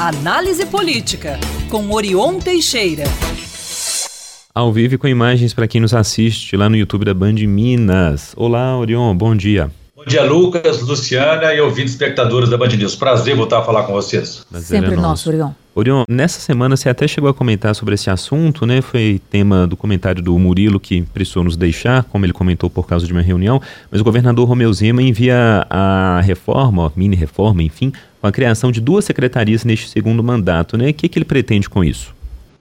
Análise Política, com Orion Teixeira. Ao vivo com imagens para quem nos assiste lá no YouTube da Band Minas. Olá, Orion, bom dia. Bom dia, Lucas, Luciana e ouvintes espectadores da Band News. Prazer voltar a falar com vocês. Prazer Sempre é nosso, Orion. Orion, nessa semana você até chegou a comentar sobre esse assunto, né? Foi tema do comentário do Murilo que precisou nos deixar, como ele comentou por causa de uma reunião, mas o governador Romeu Zema envia a reforma, mini reforma, enfim, com a criação de duas secretarias neste segundo mandato, né? O que, que ele pretende com isso?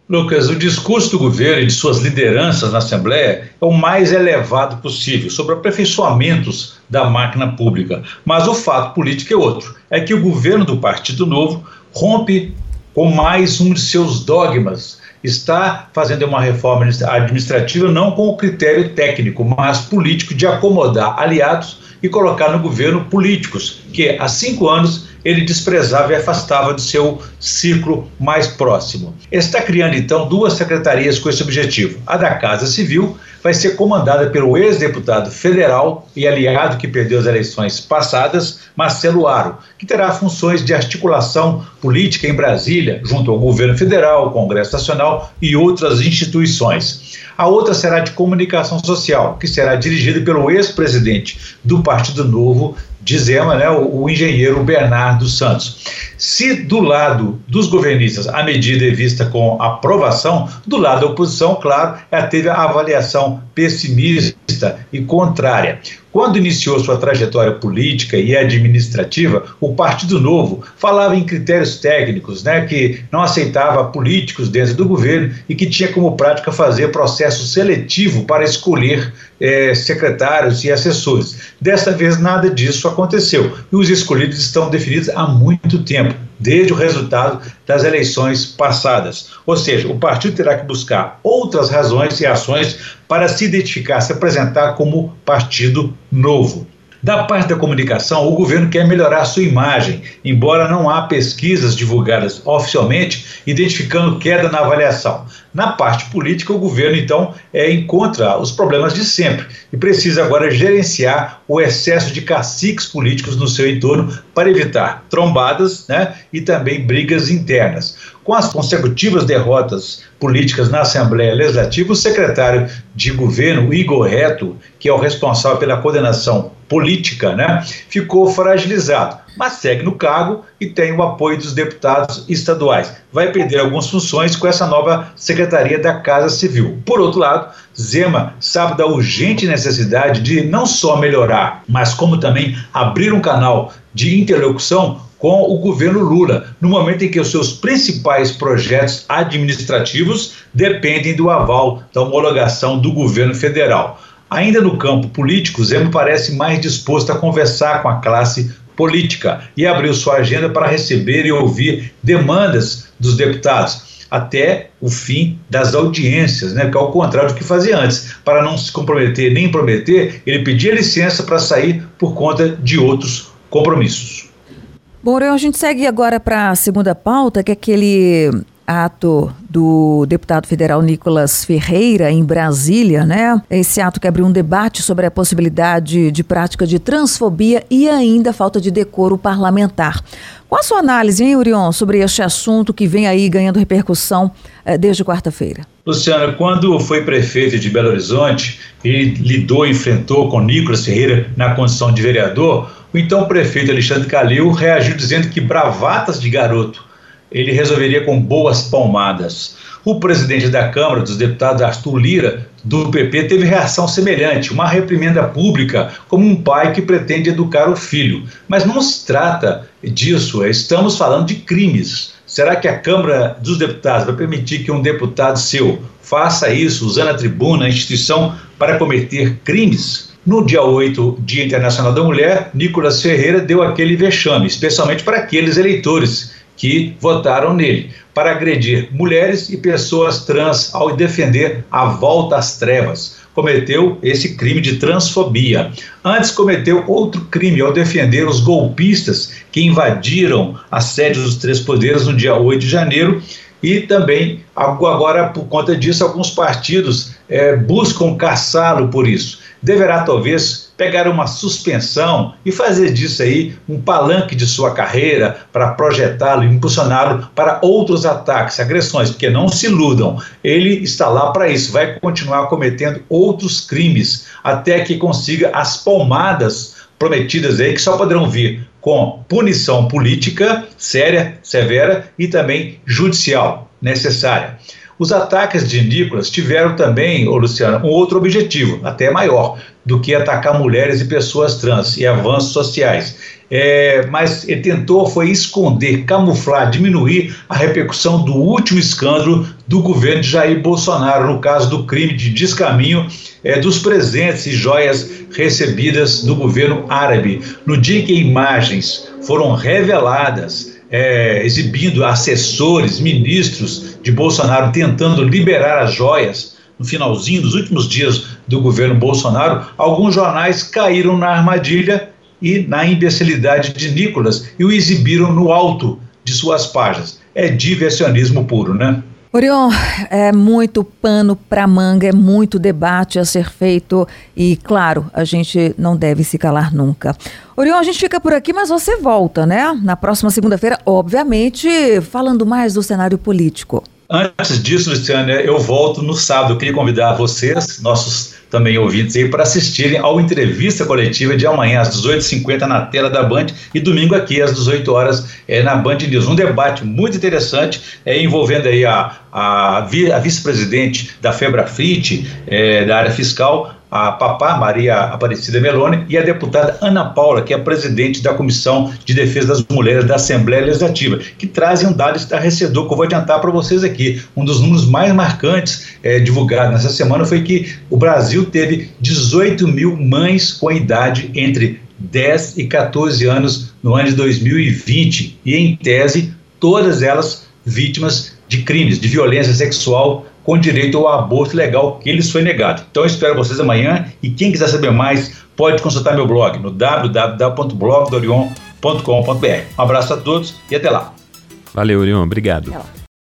Lucas, o discurso do governo e de suas lideranças na Assembleia é o mais elevado possível sobre aperfeiçoamentos da máquina pública. Mas o fato político é outro: é que o governo do Partido Novo rompe com mais um de seus dogmas. Está fazendo uma reforma administrativa não com o critério técnico, mas político de acomodar aliados e colocar no governo políticos que há cinco anos ele desprezava e afastava do seu ciclo mais próximo. Está criando então duas secretarias com esse objetivo. A da Casa Civil vai ser comandada pelo ex-deputado federal e aliado que perdeu as eleições passadas, Marcelo Aro, que terá funções de articulação política em Brasília, junto ao governo federal, Congresso Nacional e outras instituições. A outra será de comunicação social, que será dirigida pelo ex-presidente do Partido Novo, de Zema, né, o, o, engenheiro Bernardo Santos. Se do lado dos governistas a medida é vista com aprovação, do lado da oposição, claro, ela teve a avaliação pessimista e contrária. Quando iniciou sua trajetória política e administrativa, o Partido Novo falava em critérios técnicos, né, que não aceitava políticos dentro do governo e que tinha como prática fazer processo seletivo para escolher é, secretários e assessores. Dessa vez, nada disso aconteceu e os escolhidos estão definidos há muito tempo desde o resultado das eleições passadas. Ou seja, o partido terá que buscar outras razões e ações para se identificar, se apresentar como partido novo. Da parte da comunicação, o governo quer melhorar sua imagem, embora não há pesquisas divulgadas oficialmente identificando queda na avaliação. Na parte política, o governo então é, encontra os problemas de sempre e precisa agora gerenciar o excesso de caciques políticos no seu entorno para evitar trombadas né, e também brigas internas. Com as consecutivas derrotas políticas na Assembleia Legislativa, o secretário de governo, Igor Reto, que é o responsável pela coordenação política, né, ficou fragilizado, mas segue no cargo e tem o apoio dos deputados estaduais. Vai perder algumas funções com essa nova Secretaria da Casa Civil. Por outro lado, Zema sabe da urgente necessidade de não só melhorar, mas como também abrir um canal de interlocução com o governo Lula, no momento em que os seus principais projetos administrativos dependem do aval da homologação do governo federal. Ainda no campo político, Zema parece mais disposto a conversar com a classe política e abriu sua agenda para receber e ouvir demandas dos deputados até o fim das audiências, né? que é o contrário do que fazia antes. Para não se comprometer nem prometer, ele pedia licença para sair por conta de outros compromissos. Bom, a gente segue agora para a segunda pauta, que é aquele ato do deputado federal Nicolas Ferreira em Brasília, né? Esse ato que abriu um debate sobre a possibilidade de prática de transfobia e ainda falta de decoro parlamentar. Qual a sua análise, hein, sobre este assunto que vem aí ganhando repercussão eh, desde quarta-feira? Luciana, quando foi prefeito de Belo Horizonte e lidou, enfrentou com Nicolas Ferreira na condição de vereador, o então prefeito Alexandre Calil reagiu dizendo que bravatas de garoto ele resolveria com boas palmadas. O presidente da Câmara dos Deputados, Arthur Lira, do PP, teve reação semelhante, uma reprimenda pública, como um pai que pretende educar o filho. Mas não se trata disso, estamos falando de crimes. Será que a Câmara dos Deputados vai permitir que um deputado seu faça isso, usando a tribuna, a instituição, para cometer crimes? No dia 8, Dia Internacional da Mulher, Nicolas Ferreira deu aquele vexame, especialmente para aqueles eleitores que votaram nele, para agredir mulheres e pessoas trans ao defender a volta às trevas. Cometeu esse crime de transfobia. Antes, cometeu outro crime ao defender os golpistas que invadiram a sede dos Três Poderes no dia 8 de janeiro e também, agora, por conta disso, alguns partidos é, buscam caçá-lo por isso deverá talvez pegar uma suspensão e fazer disso aí um palanque de sua carreira para projetá-lo impulsioná-lo para outros ataques, agressões, porque não se iludam, ele está lá para isso, vai continuar cometendo outros crimes até que consiga as palmadas prometidas aí que só poderão vir com punição política séria, severa e também judicial necessária. Os ataques de Nicolas tiveram também, ô Luciano, um outro objetivo, até maior, do que atacar mulheres e pessoas trans e avanços sociais. É, mas ele tentou foi esconder, camuflar, diminuir a repercussão do último escândalo do governo de Jair Bolsonaro, no caso do crime de descaminho é, dos presentes e joias recebidas do governo árabe. No dia em que imagens foram reveladas é, exibindo assessores, ministros de Bolsonaro tentando liberar as joias no finalzinho dos últimos dias do governo Bolsonaro, alguns jornais caíram na armadilha e na imbecilidade de Nicolas e o exibiram no alto de suas páginas. É diversionismo puro, né? Orion, é muito pano para manga, é muito debate a ser feito e, claro, a gente não deve se calar nunca. Orion, a gente fica por aqui, mas você volta, né? Na próxima segunda-feira, obviamente, falando mais do cenário político. Antes disso, Luciana, eu volto no sábado. Eu queria convidar vocês, nossos também ouvintes aí, para assistirem ao entrevista coletiva de amanhã, às 18h50, na tela da Band, e domingo aqui, às 18 horas, é, na Band News. Um debate muito interessante, é, envolvendo aí a, a, a vice-presidente da Febrafit, é, da área fiscal, a papá Maria Aparecida Meloni e a deputada Ana Paula, que é a presidente da Comissão de Defesa das Mulheres da Assembleia Legislativa, que trazem um dado estarrecedor que eu vou adiantar para vocês aqui. Um dos números mais marcantes é, divulgado nessa semana foi que o Brasil teve 18 mil mães com idade entre 10 e 14 anos no ano de 2020 e, em tese, todas elas vítimas de crimes de violência sexual com direito ao aborto legal que lhes foi negado. Então eu espero vocês amanhã e quem quiser saber mais pode consultar meu blog no www.blogdorion.com.br. Um abraço a todos e até lá. Valeu, Orion. Obrigado.